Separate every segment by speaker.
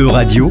Speaker 1: E-Radio,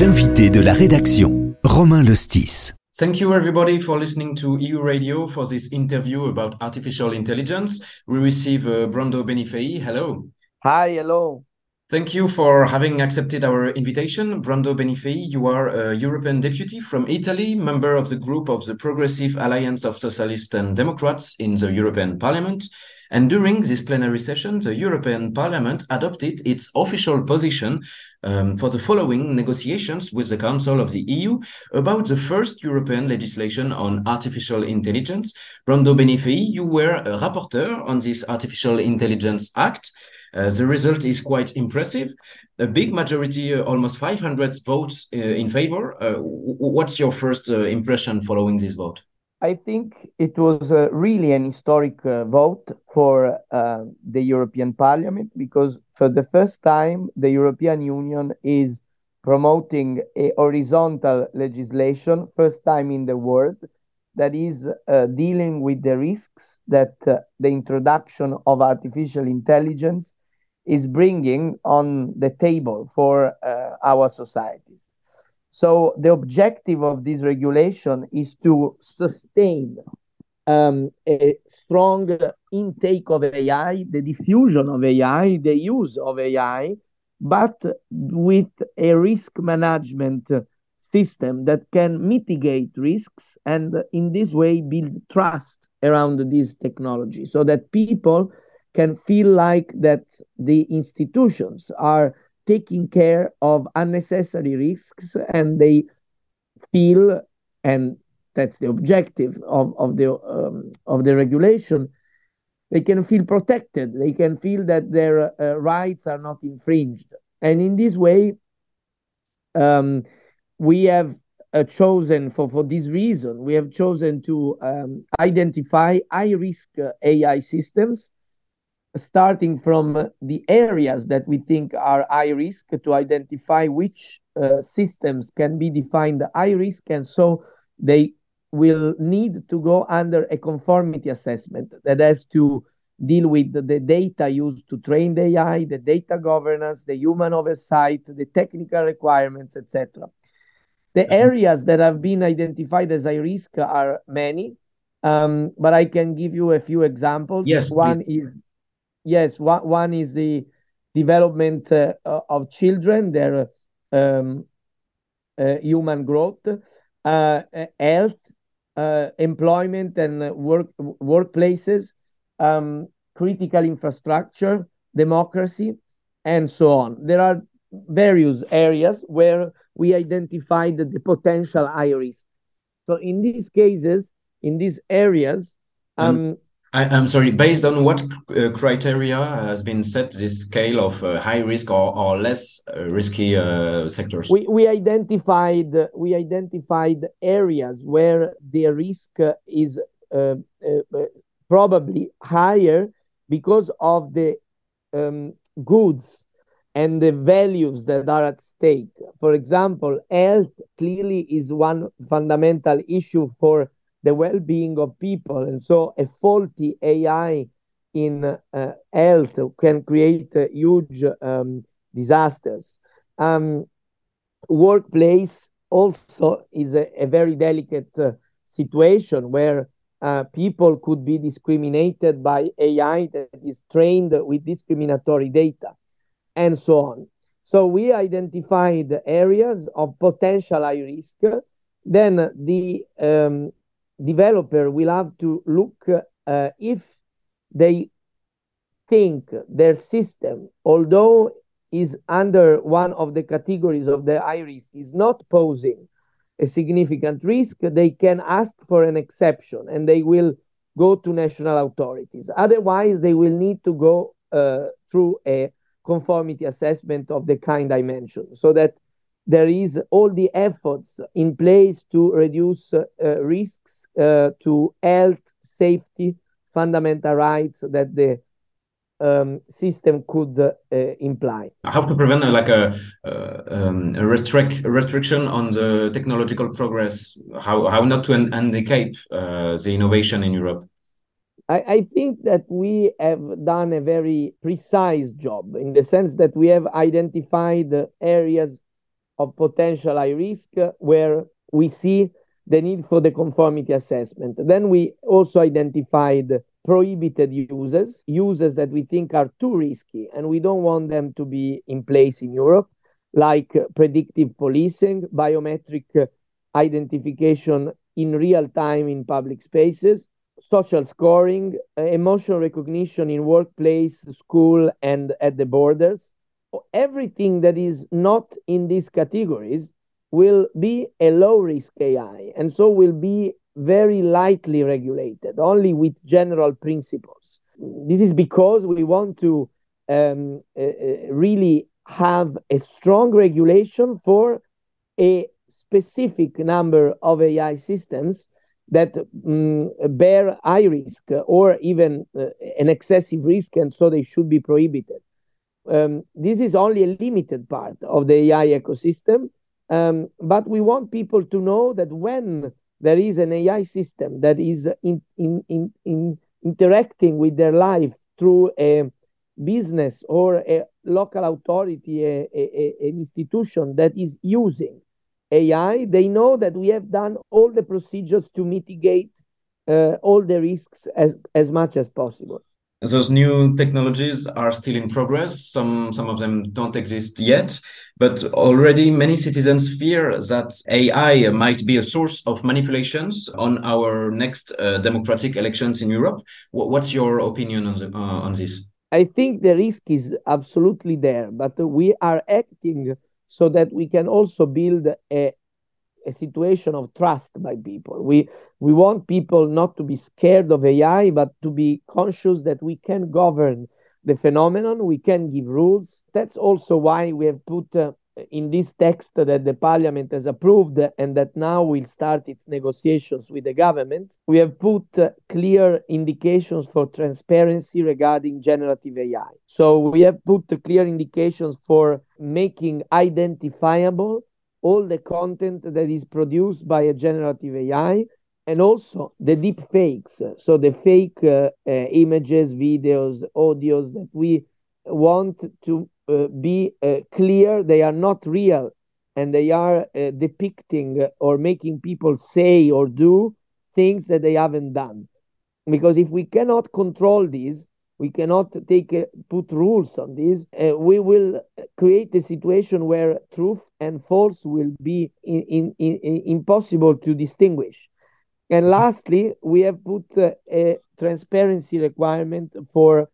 Speaker 1: l'invité de la rédaction, Romain Lostis.
Speaker 2: Thank you, everybody, for listening to EU Radio for this interview about artificial intelligence. We receive uh, Brando Benifei. Hello.
Speaker 3: Hi, hello.
Speaker 2: Thank you for having accepted our invitation. Brando Benifei, you are a European deputy from Italy, member of the group of the Progressive Alliance of Socialists and Democrats in the European Parliament. And during this plenary session, the European Parliament adopted its official position um, for the following negotiations with the Council of the EU about the first European legislation on artificial intelligence. Brando Benifei, you were a rapporteur on this Artificial Intelligence Act. Uh, the result is quite impressive. A big majority, uh, almost 500 votes uh, in favor. Uh, what's your first uh, impression following this vote?
Speaker 3: I think it was uh, really an historic vote for the European Parliament because for the first time, the European Union is promoting a horizontal legislation, first time in the world, that is dealing with the risks that the introduction of artificial intelligence is bringing on the table for uh, our societies. So the objective of this regulation is to sustain um, a strong intake of AI, the diffusion of AI, the use of AI, but with a risk management system that can mitigate risks and in this way build trust around this technology so that people can feel like that the institutions are taking care of unnecessary risks and they feel and that's the objective of, of the um, of the regulation they can feel protected. They can feel that their uh, rights are not infringed. And in this way um, we have uh, chosen for for this reason we have chosen to um, identify high risk uh, ai systems starting from the areas that we think are high risk to identify which uh, systems can be defined high risk and so they will need to go under a conformity assessment that has to deal with the, the data used to train the AI, the data governance, the human oversight, the technical requirements, etc. The mm-hmm. areas that have been identified as high risk are many, um, but I can give you a few examples.
Speaker 2: Yes,
Speaker 3: one please. is yes, one, one is the development uh, of children, their um, uh, human growth, uh, health, uh, employment and work workplaces, um, critical infrastructure, democracy, and so on. There are various areas where we identified the, the potential high risk. So in these cases, in these areas, um,
Speaker 2: I, am sorry, based on what uh, criteria has been set this scale of uh, high risk or, or less uh, risky uh, sectors?
Speaker 3: We, we identified we identified areas where the risk is uh, uh, probably higher because of the um, goods and the values that are at stake. For example, health clearly is one fundamental issue for the well-being of people. And so a faulty ai in uh, health can create uh, huge um, disasters. Um, workplace also is a, a very delicate uh, situation where uh, people could be discriminated by ai that is trained with discriminatory data and so on. So we identified areas of potential high risk. Then the um, developer will have to look uh, if they think their system, although is under one of the categories of the high risk, is not posing a significant risk, they can ask for an exception and they will go to national authorities. Otherwise, they will need to go uh, through a conformity assessment of the kind I mentioned, so that there is all the efforts in place to reduce uh, risks uh, to health, safety, fundamental rights that the um, system could uh, imply.
Speaker 2: How to prevent uh, like a, uh, um, a, restrict, a restriction on the technological progress? How how not to handicap uh, the innovation in Europe?
Speaker 3: I, I, think that we have done a very precise job in the sense that we have identified areas of potential high risk where we see the need for the conformity assessment. Then we also identified prohibited uses, uses that we think are too risky and we don't want them to be in place in Europe, like predictive policing, biometric identification in real time in public spaces, social scoring, emotional recognition in workplace, school, and at the borders. Everything that is not in these categories will be a low risk AI and so will be very lightly regulated, only with general principles. This is because we want to um, uh, uh really have a strong regulation for a specific number of AI systems that um, bear high risk or even uh, an excessive risk, and so they should be prohibited. Um, this is only a limited part of the AI ecosystem, um, but we want people to know that when there is an AI system that is in, in, in, in interacting with their life through a business or a local authority, a, a, a, an institution that is using AI, they know that we have done all the procedures to mitigate uh, all the risks as, as much as possible.
Speaker 2: Those new technologies are still in progress. Some some of them don't exist yet, but already many citizens fear that AI might be a source of manipulations on our next uh, democratic elections in Europe. What's your opinion on, the, uh, on this?
Speaker 3: I think the risk is absolutely there, but we are acting so that we can also build a, a situation of trust by people. We we want people not to be scared of AI, but to be conscious that we can govern the phenomenon, we can give rules. That's also why we have put uh, in this text that the parliament has approved and that now will start its negotiations with the government, we have put uh, clear indications for transparency regarding generative AI. So we have put clear indications for making identifiable all the content that is produced by a generative AI and also the deep fakes, so the fake uh, uh, images, videos, audios that we want to uh, be uh, clear they are not real and they are uh, depicting or making people say or do things that they haven't done. Because if we cannot control these we cannot take uh, put rules on this uh, we will uh, create a situation where truth and false will be in, in, in, impossible to distinguish and lastly we have put a transparency requirement for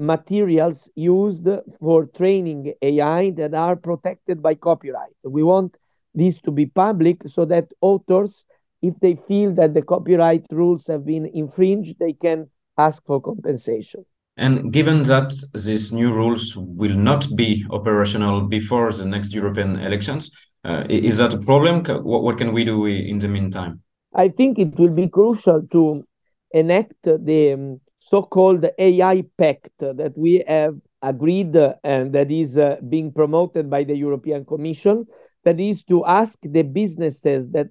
Speaker 3: materials used for training AI that are protected by copyright. We want this to be public so that authors, if they feel that the copyright rules have been infringed, they can ask for compensation.
Speaker 2: And given that these new rules will not be operational before the next European elections, uh, is that a problem? What, what can we do in the meantime?
Speaker 3: I think it will be crucial to enact the um, so-called AI Pact that we have agreed uh, and that is uh, being promoted by the European Commission. That is to ask the businesses that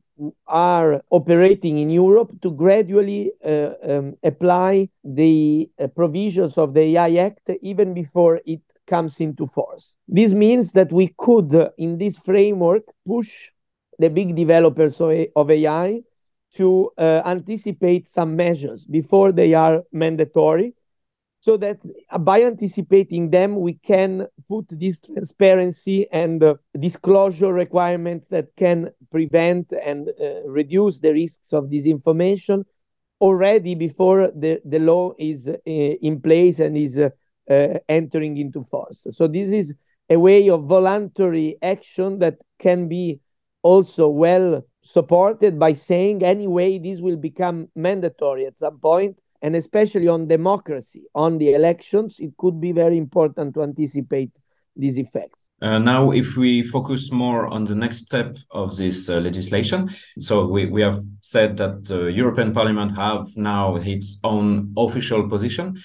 Speaker 3: are operating in Europe to gradually uh, um, apply the uh, provisions of the AI Act even before it comes into force. This means that we could, uh, in this framework, push the big developers of AI to uh, anticipate some measures before they are mandatory so that uh, by anticipating them we can put this transparency and uh, disclosure requirements that can prevent and uh, reduce the risks of disinformation already before the, the law is uh, in place and is uh, entering into force. So this is a way of voluntary action that can be also well supported by saying anyway this will become mandatory at some point and especially on democracy on the elections it could be very important to anticipate these effects
Speaker 2: uh, now, if we focus more on the next step of this uh, legislation, so we, we have said that the European Parliament have now its own official position.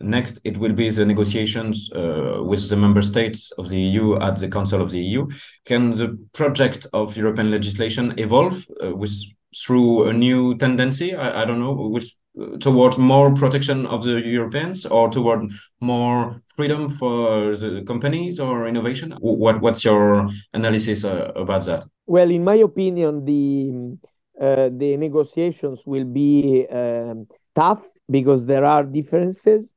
Speaker 2: Next, it will be the negotiations uh, with the member states of the EU at the Council of the EU. Can the project of European legislation evolve uh, with through a new tendency? I, I don't know, with towards more protection of the Europeans or toward more freedom for the companies or innovation? What what's your analysis uh, about that?
Speaker 3: Well, in my opinion, the uh, the negotiations will be um, tough because there are differences.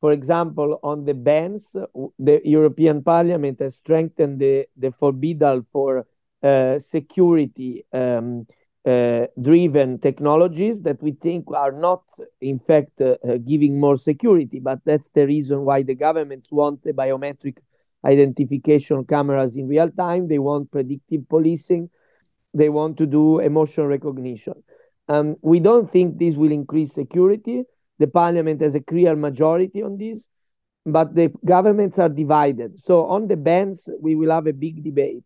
Speaker 3: For example, on the bans, the European Parliament has strengthened the, the forbidden for uh, security um, uh, driven technologies that we think are not, in fact, uh, uh, giving more security. But that's the reason why the governments want the biometric identification cameras in real time. They want predictive policing. They want to do emotion recognition. Um, we don't think this will increase security. The parliament has a clear majority on this, but the governments are divided. So on the bans, we will have a big debate.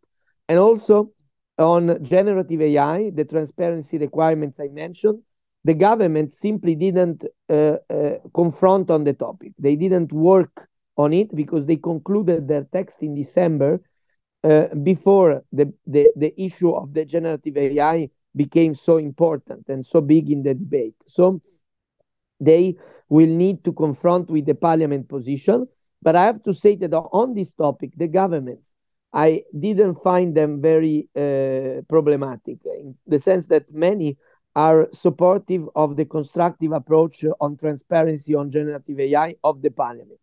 Speaker 3: And also on generative AI, the transparency requirements I mentioned, the government simply didn't uh, uh, confront on the topic. They didn't work on it because they concluded their text in December uh, before the, the, the issue of the generative AI became so important and so big in the debate. So they will need to confront with the parliament position. But I have to say that on this topic, the governments I didn't find them very uh, problematic in the sense that many are supportive of the constructive approach on transparency on generative AI of the parliament.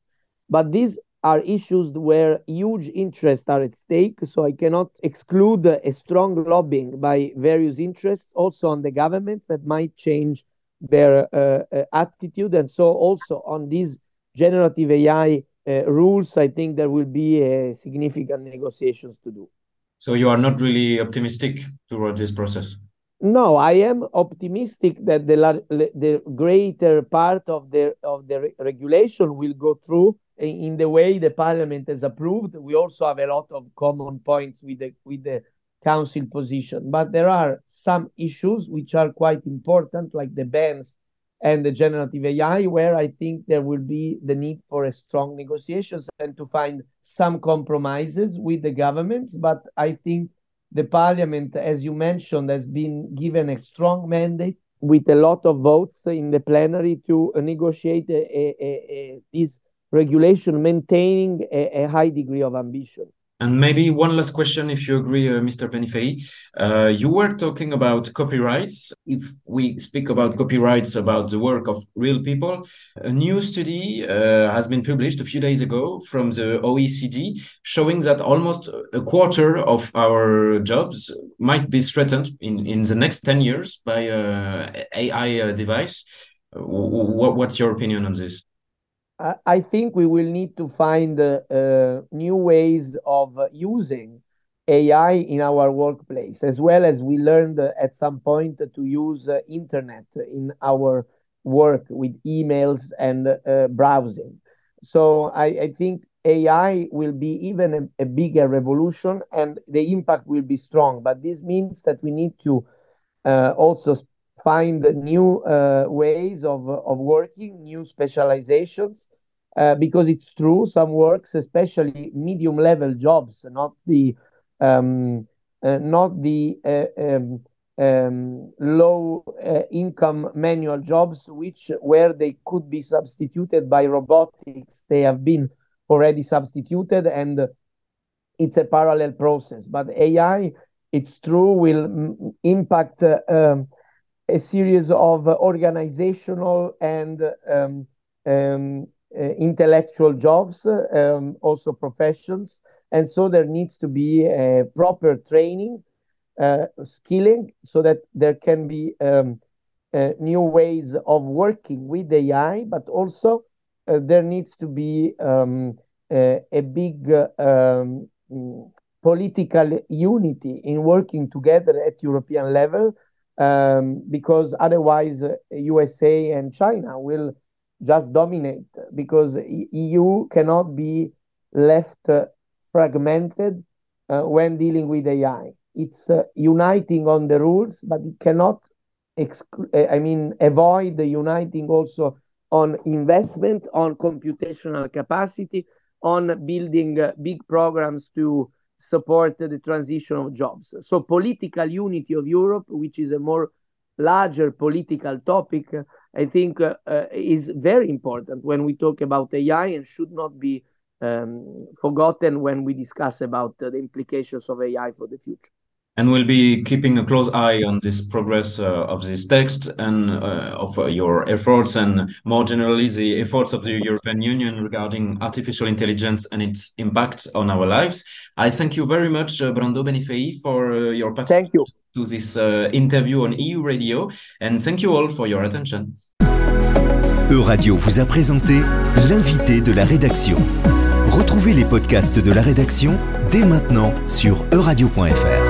Speaker 3: But these are issues where huge interests are at stake, so I cannot exclude a strong lobbying by various interests also on the governments that might change their uh, uh, attitude. And so also on these generative AI rules, I think there will be uh, significant negotiations to do.
Speaker 2: So you are not really optimistic towards this process.
Speaker 3: No, I am optimistic that the the greater part of the of the regulation will go through in the way the parliament has approved. We also have a lot of common points with the with the council position, but there are some issues which are quite important, like the bans and the generative AI, where I think there will be the need for a strong negotiations and to find some compromises with the governments. But I think the parliament, as you mentioned, has been given a strong mandate with a lot of votes in the plenary to negotiate a, a, a, this regulation, maintaining a, high degree of ambition.
Speaker 2: And maybe one last question, if you agree, uh, Mr. Benifei. Uh, you were talking about copyrights. If we speak about copyrights, about the work of real people, a new study uh, has been published a few days ago from the OECD showing that almost a quarter of our jobs might be threatened in, in the next 10 years by uh, AI uh, device. What, what's your opinion on this?
Speaker 3: I think we will need to find uh, new ways of using AI in our workplace, as well as we learned at some point to use uh, internet in our work with emails and uh, browsing. So I, I, think AI will be even a, a, bigger revolution and the impact will be strong. But this means that we need to uh, also find new uh, ways of, of working, new specializations, uh, because it's true, some works, especially medium level jobs, not the um, uh, not the uh, um, um, low uh, income manual jobs, which where they could be substituted by robotics, they have been already substituted, and it's a parallel process. But AI, it's true, will impact uh, um, a series of organizational and um, um, uh, intellectual jobs, um, also professions. And so there needs to be a proper training, uh, skilling, so that there can be um, uh, new ways of working with AI, but also there needs to be um, a, big political unity in working together at European level um, because otherwise uh, USA and China will just dominate because EU cannot be left uh, fragmented uh, when dealing with AI. It's uh, uniting on the rules, but it cannot, exclu- uh, I mean, avoid the uniting also on investment, on computational capacity, on building uh, big programs to support the transition of jobs. So political unity of Europe, which is a more larger political topic, I think uh, uh, is very important when we talk about AI and should not be um, forgotten when we discuss about uh, the implications of AI for the future.
Speaker 2: And we'll be keeping a close eye on this progress uh, of this text and uh, of uh, your efforts and more generally the efforts of the European Union regarding artificial intelligence and its impact on our lives. I thank you very much, uh, Brando Benifei, for uh, your participation Thank you. to this uh, interview on EU Radio. And thank you all for your attention.
Speaker 1: Euradio vous a présenté l'invité de la rédaction. Retrouvez les podcasts de la rédaction dès maintenant sur euradio.fr.